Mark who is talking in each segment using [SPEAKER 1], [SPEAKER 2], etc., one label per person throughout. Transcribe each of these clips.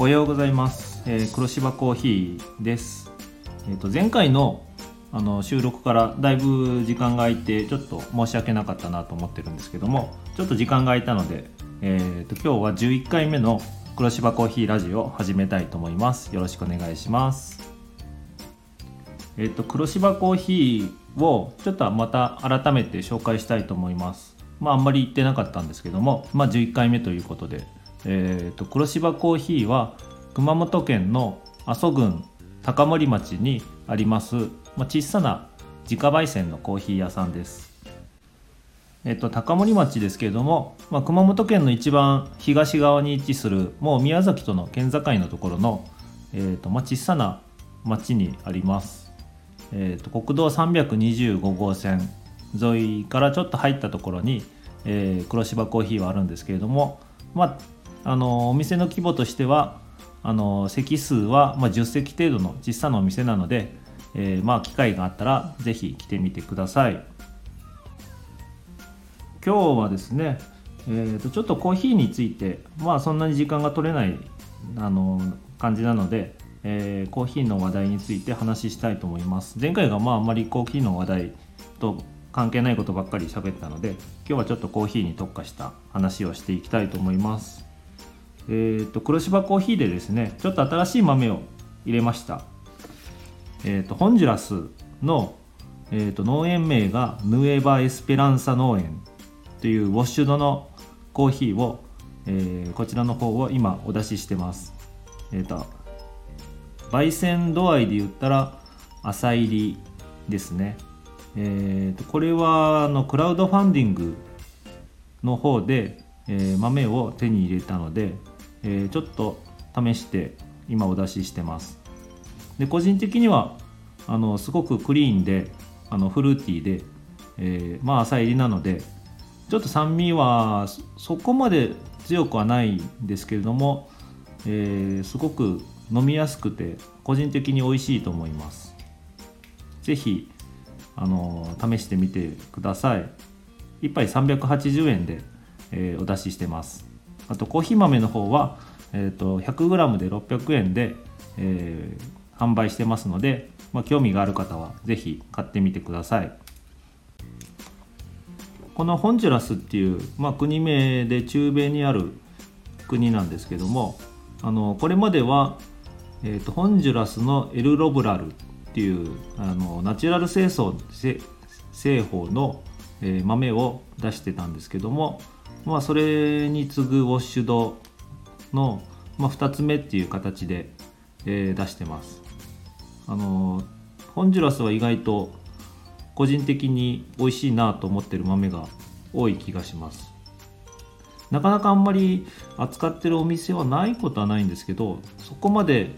[SPEAKER 1] おはようございます、えー黒芝コーヒーです、えー、と前回のあの収録からだいぶ時間が空いてちょっと申し訳なかったなと思ってるんですけどもちょっと時間が空いたので、えー、と今日は11回目の黒芝コーヒーラジオを始めたいと思います。よろしくお願いします。えっ、と黒芝コーヒーをちょっとまた改めて紹介したいと思います。まああんまり言ってなかったんですけどもまあ11回目ということでえー、と黒芝コーヒーは熊本県の阿蘇郡高森町にあります、まあ、小さな自家焙煎のコーヒー屋さんです。えっと、高森町ですけれども、まあ、熊本県の一番東側に位置するもう宮崎との県境のところの、えっとまあ、小さな町にあります。えっと国道325号線沿いからちょっと入ったところに、えー黒芝コーヒーはあるんですけれども、まあ、あのお店の規模としてはあの席数は、まあ、10席程度の小さなお店なので、えーまあ、機会があったらぜひ来てみてください。今日はですね、えー、とちょっとコーヒーについてまあそんなに時間が取れないあの感じなので、えーコーヒーの話題について話したいと思います。前回がまああんまりコーヒーの話題と関係ないことばっかり喋ったので今日はちょっとコーヒーに特化した話をしていきたいと思います。えー、と黒芝コーヒーでですねちょっと新しい豆を入れました。えー、とホンジュラスの、えー、と農園名がヌエバ・エスペランサ農園というウォッシュドのコーヒーを、えーこちらの方を今お出ししてます。えっ、と焙煎度合いで言ったら浅入りですね。えー、とこれはあのクラウドファンディングの方で、えー豆を手に入れたので、えーちょっと試して今お出ししてます。で個人的にはあのすごくクリーンであのフルーティーで、えーまあ浅入りなのでちょっと酸味はそこまで強くはないんですけれども、えーすごく飲みやすくて個人的に美味しいと思います。ぜひあの試してみてください。1杯380円で、えーお出ししてます。あとコーヒー豆の方は、えー、と 100g で600円で、えー販売してますので、まあ、興味がある方はぜひ買ってみてください。このホンジュラスっていう、まあ、国名で中米にある国なんですけどもあのこれまでは、えー、とホンジュラスのエルロブラルっていうあのナチュラル清掃製法の、えー豆を出してたんですけども、まあ、それに次ぐウォッシュドの、まあ、2つ目っていう形で、えー出してます。あのホンジュラスは意外と個人的に美味しいなと思ってる豆が多い気がします。なかなかあんまり扱ってるお店はないことはないんですけどそこまで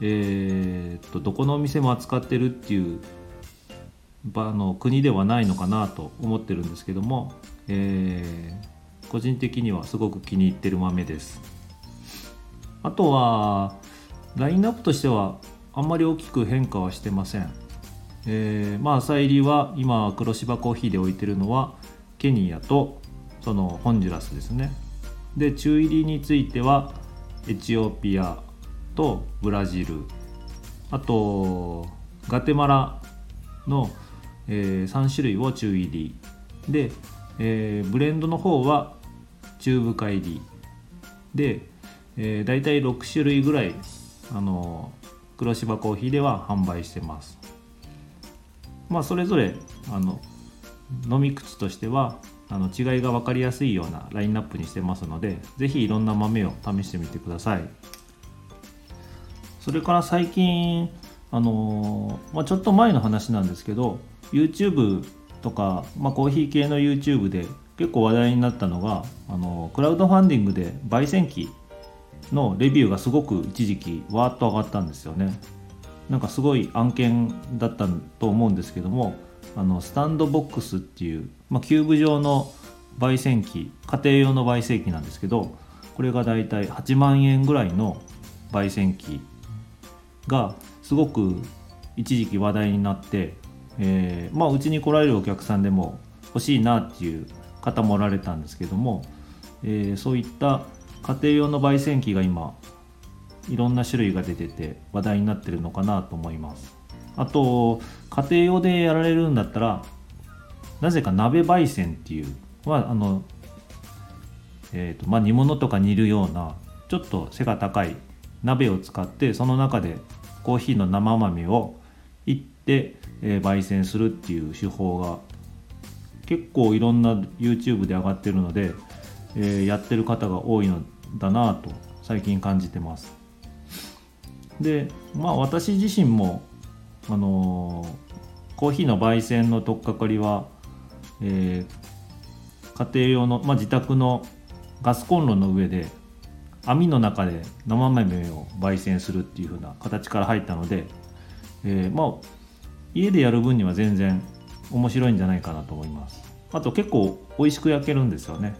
[SPEAKER 1] えーっとどこのお店も扱ってるっていう場の国ではないのかなと思ってるんですけども、えー個人的にはすごく気に入ってる豆です。あとはラインナップとしてはあんまり大きく変化はしてません。えーまあ朝入りは今黒芝コーヒーで置いてるのはケニアとそのホンジュラスですね。で中入りについてはエチオピアとブラジル。あとガテマラの、え3種類を中入り。で、えーブレンドの方は中深入りで、えー、大体6種類ぐらいあの黒芝コーヒーでは販売してます。まあそれぞれあの飲み口としてはあの違いが分かりやすいようなラインナップにしてますので是非いろんな豆を試してみてください。それから最近あのまあ、ちょっと前の話なんですけど YouTube とか、まあ、コーヒー系の YouTube で結構話題になったのがあのクラウドファンディングで焙煎機のレビューがすごく一時期わーっと上がったんですよね。なんかすごい案件だったと思うんですけどもあのスタンドボックスっていう、まあ、キューブ状の焙煎機家庭用の焙煎機なんですけどこれがだいたい8万円ぐらいの焙煎機がすごく一時期話題になって、えーまあうちに来られるお客さんでも欲しいなっていう方もおられたんですけども、えーそういった家庭用の焙煎機が今いろんな種類が出てて話題になってるのかなと思います。あと家庭用でやられるんだったらなぜか鍋焙煎っていうはあのえーとまあ、煮物とか煮るようなちょっと背が高い鍋を使ってその中でコーヒーの生豆をいって、えー、焙煎するっていう手法が結構いろんな YouTube で上がってるので、えー、やってる方が多いのだなと最近感じてます。でまあ私自身もあのー、コーヒーの焙煎の取っかかりは、えー、家庭用の、まあ、自宅のガスコンロの上で網の中で生豆を焙煎するっていう風な形から入ったので、えー、まあ家でやる分には全然面白いんじゃないかなと思います。あと結構美味しく焼けるんですよね。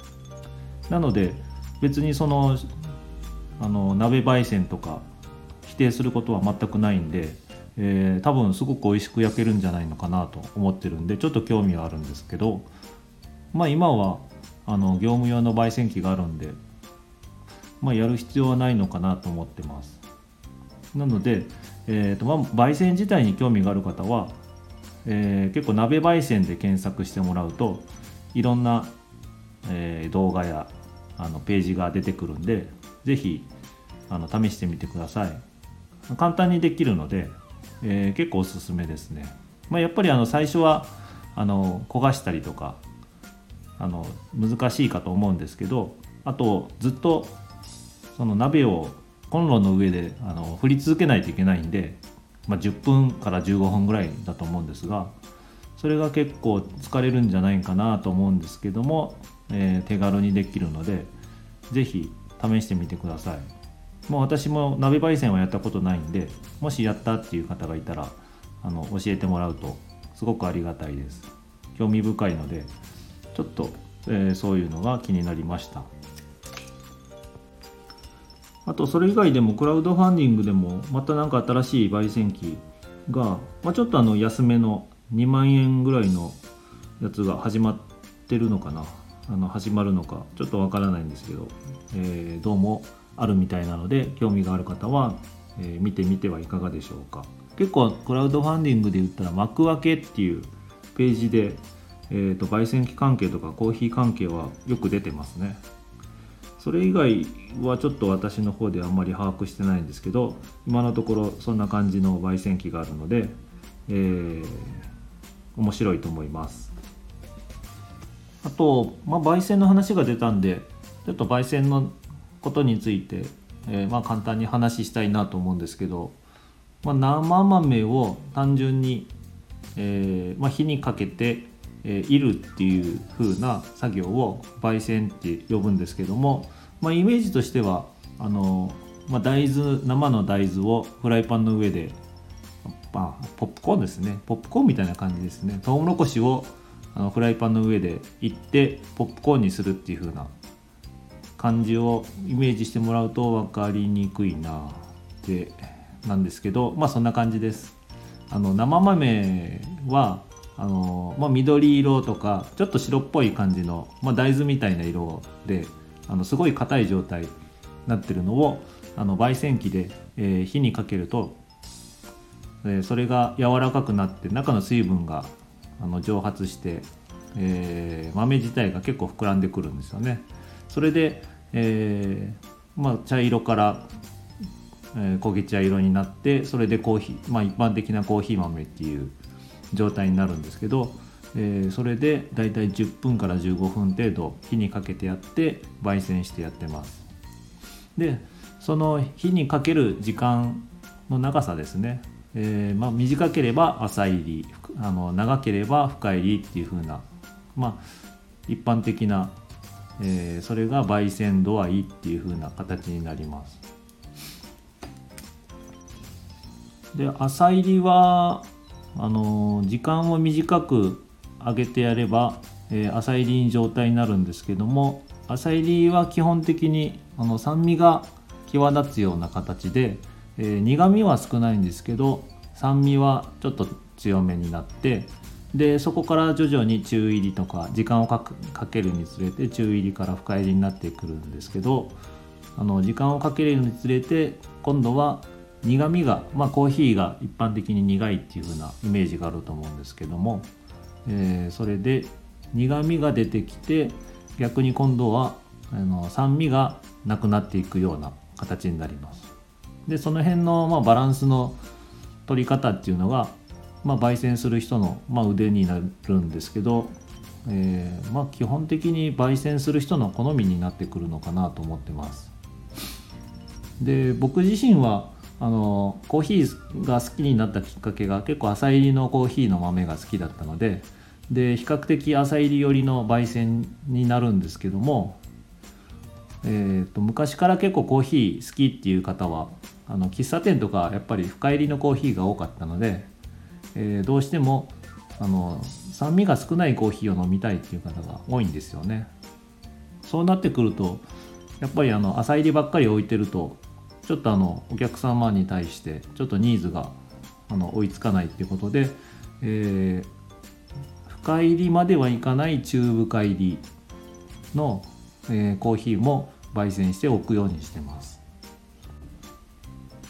[SPEAKER 1] なので別にそのあの鍋焙煎とか否定することは全くないんで、えー、多分すごく美味しく焼けるんじゃないのかなと思ってるんでちょっと興味はあるんですけどまあ今はあの業務用の焙煎機があるんで、まあ、やる必要はないのかなと思ってます。なので、えーとまあ、焙煎自体に興味がある方は、えー、結構鍋焙煎で検索してもらうといろんな、えー、動画やあのページが出てくるんで是非あの試してみてください。簡単にできるので、えー、結構おすすめですね、まあ、やっぱりあの最初はあの焦がしたりとかあの難しいかと思うんですけどあとずっとその鍋をコンロの上であの振り続けないといけないんで、まあ、10分から15分ぐらいだと思うんですがそれが結構疲れるんじゃないかなと思うんですけども、えー、手軽にできるので是非試してみてください。もう私も鍋焙煎はやったことないんでもしやったっていう方がいたらあの教えてもらうとすごくありがたいです。興味深いのでちょっと、えー、そういうのが気になりました。あとそれ以外でもクラウドファンディングでもまた何か新しい焙煎機が、まあ、ちょっとあの安めの2万円ぐらいのやつが始まってるのかな。あの始まるのかちょっとわからないんですけど、えー、どうもあるみたいなので興味がある方は、えー、見てみてはいかがでしょうか。結構クラウドファンディングで言ったら幕開けっていうページでえーと、焙煎機関係とかコーヒー関係はよく出てますね。それ以外はちょっと私の方であんまり把握してないんですけど今のところそんな感じの焙煎機があるので、えー、面白いと思います。あと、まあ、焙煎の話が出たんでちょっと焙煎のことについて、えー、まあ、簡単に話したいなと思うんですけど、まあ、生豆を単純に、えー、ま火にかけてえー、いるっていう風な作業を焙煎って呼ぶんですけども、まあ、イメージとしてはあの、まあ、大豆生の大豆をフライパンの上で、まあ、ポップコーンですね。ポップコーンみたいな感じですね。トウモロコシをあのフライパンの上でいってポップコーンにするっていう風な感じをイメージしてもらうと分かりにくいなってなんですけどまあそんな感じです。あの生豆はあのまあ、緑色とかちょっと白っぽい感じの、まあ、大豆みたいな色であのすごい硬い状態になってるのをあの焙煎機で、えー、火にかけると、えー、それが柔らかくなって中の水分があの蒸発して、えー、豆自体が結構膨らんでくるんですよね。それで、えまあ、茶色から、え焦げ茶色になってそれでコーヒー、まあ、一般的なコーヒー豆っていう状態になるんですけど、えー、それでだいたい10分から15分程度火にかけてやって焙煎してやってます。でその火にかける時間の長さですね、えー、まあ、短ければ浅入りあの長ければ深入りっていう風なまあ一般的な、えー、それが焙煎度合いっていう風な形になります。で浅入りはあの時間を短く上げてやれば、えー、浅入り状態になるんですけども浅入りは基本的にあの酸味が際立つような形で、えー、苦味は少ないんですけど酸味はちょっと強めになってでそこから徐々に中入りとか時間をかけるにつれて中入りから深入りになってくるんですけど、あの時間をかけるにつれて今度は苦みが、まあ、コーヒーが一般的に苦いっていう風なイメージがあると思うんですけども、えー、それで苦みが出てきて逆に今度はあの酸味がなくなっていくような形になります。でその辺の、まあ、バランスの取り方っていうのが、まあ、焙煎する人の、まあ、腕になるんですけど、えー、まあ、基本的に焙煎する人の好みになってくるのかなと思ってます。で僕自身はあのコーヒーが好きになったきっかけが結構浅入りのコーヒーの豆が好きだったのでで比較的浅入り寄りの焙煎になるんですけども、えーと、昔から結構コーヒー好きっていう方はあの喫茶店とかやっぱり深入りのコーヒーが多かったので、えー、どうしてもあの酸味が少ないコーヒーを飲みたいっていう方が多いんですよね。そうなってくるとやっぱりあの浅入りばっかり置いてるとちょっとあのお客様に対してちょっとニーズがあの追いつかないっていうことで、えー、深入りまではいかない中深入りの、えー、コーヒーも焙煎しておくようにしてます。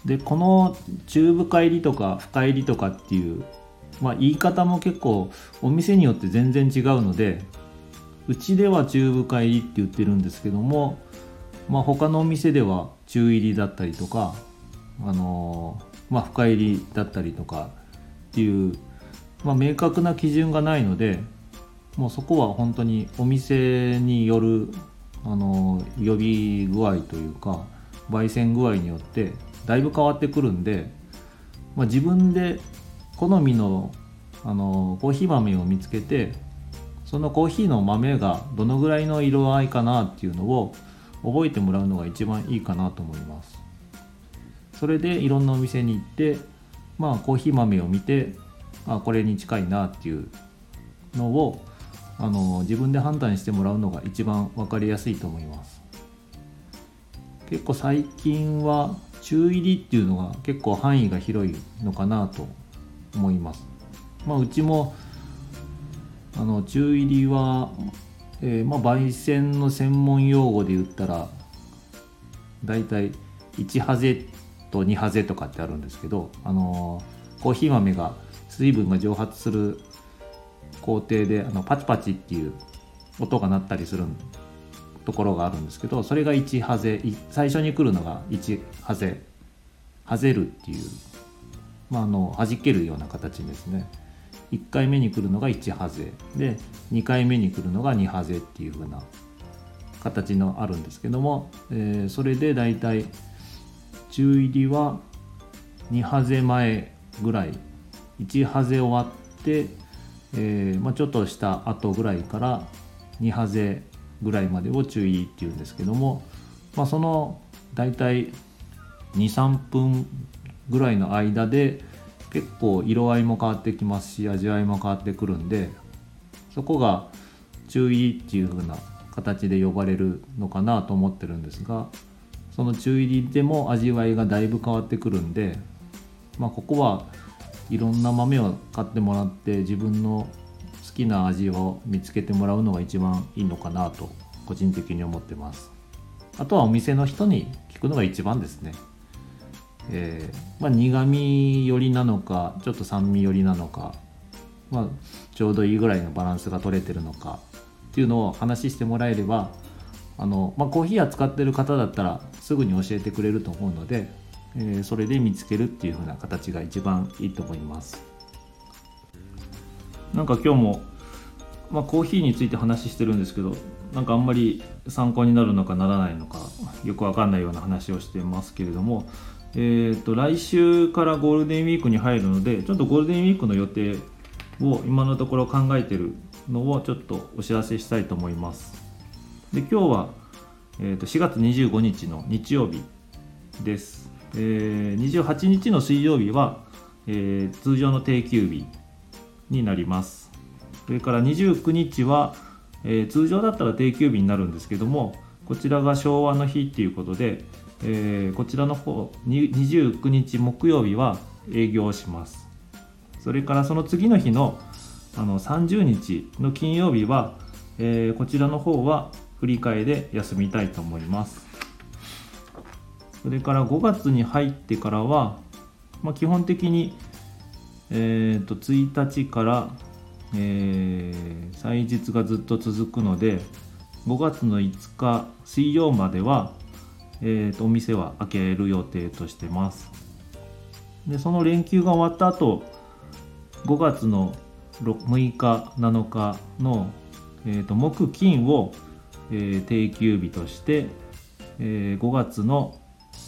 [SPEAKER 1] でこの中深入りとか深入りとかっていう、まあ、言い方も結構お店によって全然違うのでうちでは中深入りって言ってるんですけども、まあ、他のお店では中入りだったりとか、あの、まあ、深入りだったりとかっていうまあ、明確な基準がないのでもうそこは本当にお店によるあの呼び具合というか焙煎具合によってだいぶ変わってくるんで、まあ、自分で好みのあのコーヒー豆を見つけてそのコーヒーの豆がどのぐらいの色合いかなっていうのを覚えてもらうのが一番いいかなと思います。それでいろんなお店に行ってまあコーヒー豆を見てあこれに近いなっていうのをあの自分で判断してもらうのが一番分かりやすいと思います。結構最近は中入りっていうのが結構範囲が広いのかなと思います。まあうちもあの中入りは、えー、まあ焙煎の専門用語で言ったらだいたい1ハゼと2ハゼとかってあるんですけどあのコーヒー豆が水分が蒸発する工程であのパチパチっていう音が鳴ったりするところがあるんですけどそれが1ハゼ。最初に来るのが1ハゼ。ハゼるっていう、まあ、あの弾けるような形ですね。1回目に来るのが1ハゼ。で2回目に来るのが2ハゼっていう風な形のあるんですけども、えー、それでだいたい中入りは2ハゼ前ぐらい。1ハゼ終わって、えー、まあ、ちょっとした後ぐらいから2ハゼぐらいまでを注意っていうんですけども、まあ、その大体23分ぐらいの間で結構色合いも変わってきますし味わいも変わってくるんでそこが注意っていう風な形で呼ばれるのかなと思ってるんですがその中入りでも味わいがだいぶ変わってくるんで、まあ、ここはいろんな豆を買ってもらって自分の好きな味を見つけてもらうのが一番いいのかなと個人的に思ってます。あとはお店の人に聞くのが一番ですね。えー、まあ、苦味寄りなのかちょっと酸味寄りなのか、まあ、ちょうどいいぐらいのバランスが取れてるのかっていうのを話してもらえればあの、まあ、コーヒー扱ってる方だったらすぐに教えてくれると思うのでえー、それで見つけるっていう風な形が一番いいと思います。なんか今日も、まあ、コーヒーについて話してるんですけどなんかあんまり参考になるのかならないのかよくわかんないような話をしてますけれども、えーと、来週からゴールデンウィークに入るのでちょっとゴールデンウィークの予定を今のところ考えてるのをちょっとお知らせしたいと思います。で今日は、えー、と4月25日の日曜日です。えー、28日の水曜日は、えー、通常の定休日になります。それから29日は、えー、通常だったら定休日になるんですけどもこちらが昭和の日っていうことで、えー、こちらの方29日木曜日は営業します。それからその次の日のあの30日の金曜日は、えー、こちらの方は振り替えで休みたいと思います。それから5月に入ってからは、まあ、基本的に、えー、と1日から、えー、祭日がずっと続くので5月の5日水曜までは、えー、とお店は開ける予定としてます。でその連休が終わった後5月の6日7日の、えー、と木金を、えー、定休日として、えー、5月の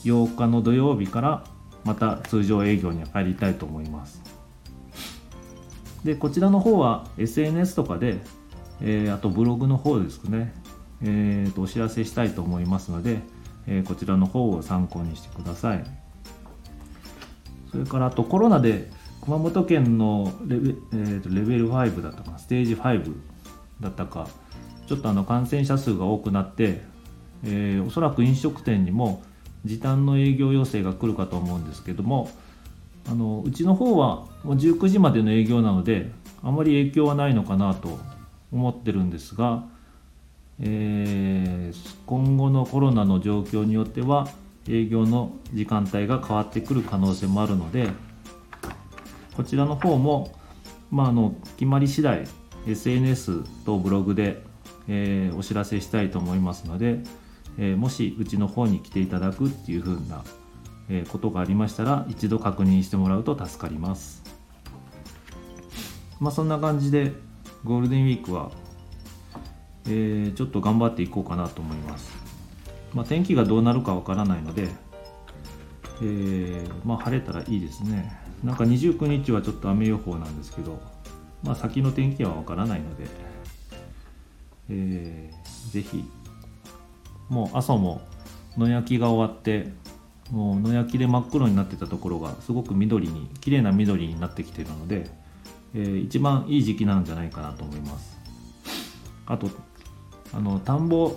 [SPEAKER 1] 8日の土曜日からまた通常営業に入りたいと思います。でこちらの方は SNS とかで、えー、あとブログの方ですね、えー、とお知らせしたいと思いますので、え、こちらの方を参考にしてください。それからあとコロナで熊本県のレベ,、えー、とレベル5だったかなステージ5だったかちょっとあの感染者数が多くなって、えー、おそらく飲食店にも時短の営業要請が来るかと思うんですけどもあのうちの方は19時までの営業なのであまり影響はないのかなと思ってるんですが、えー、今後のコロナの状況によっては営業の時間帯が変わってくる可能性もあるのでこちらの方も、まあ、あの決まり次第 SNS とブログで、えー、お知らせしたいと思いますので、えー、もしうちの方に来ていただくっていう風な、えー、ことがありましたら一度確認してもらうと助かります。まあそんな感じでゴールデンウィークは、えちょっと頑張っていこうかなと思います。まあ、天気がどうなるかわからないので、えー、まあ、晴れたらいいですね。なんか29日はちょっと雨予報なんですけど、まあ、先の天気はわからないので、えー、ぜひもう朝も野焼きが終わってもう野焼きで真っ黒になってたところがすごく緑に綺麗な緑になってきているので、えー、一番いい時期なんじゃないかなと思います。あとあの田んぼ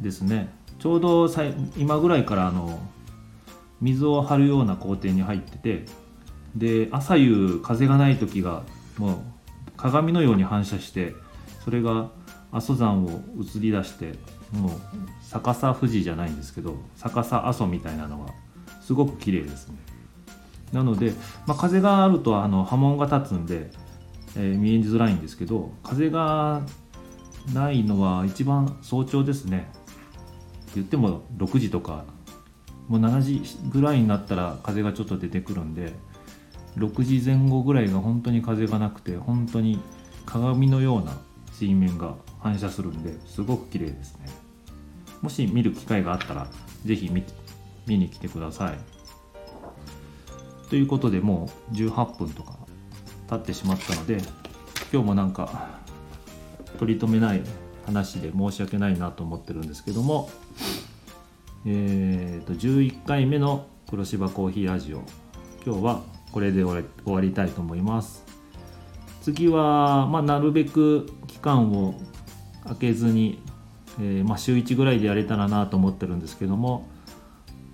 [SPEAKER 1] ですね。ちょうどさ今ぐらいからあの水を張るような工程に入っててで朝夕風がない時がもう鏡のように反射してそれが阿蘇山を映り出してもう逆さ富士じゃないんですけど逆さ阿蘇みたいなのがすごく綺麗ですね。なので、まあ、風があるとあの波紋が立つんで、えー、見えづらいんですけど風がないのは一番早朝ですね。言っても6時とかもう7時ぐらいになったら風がちょっと出てくるんで6時前後ぐらいが本当に風がなくて本当に鏡のような水面が反射するんですごく綺麗ですね。もし見る機会があったら是非見見に来てください。ということでもう18分とか経ってしまったので今日もなんか取り留めない話で申し訳ないなと思ってるんですけどもえーと、11回目の黒芝コーヒーラジオ。今日はこれで終わりたいと思います。次は、まあ、なるべく期間を空けずに、えー、まあ、週1ぐらいでやれたらなと思ってるんですけども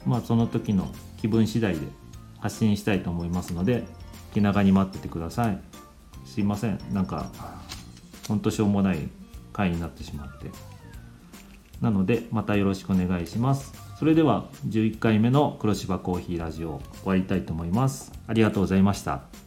[SPEAKER 1] まあその時の気分次第で発信したいと思いますので気長に待っててください。すいません。なんかほんとしょうもない回になってしまって。なのでまたよろしくお願いします。それでは11回目の黒芝コーヒーラジオ終わりたいと思います。ありがとうございました。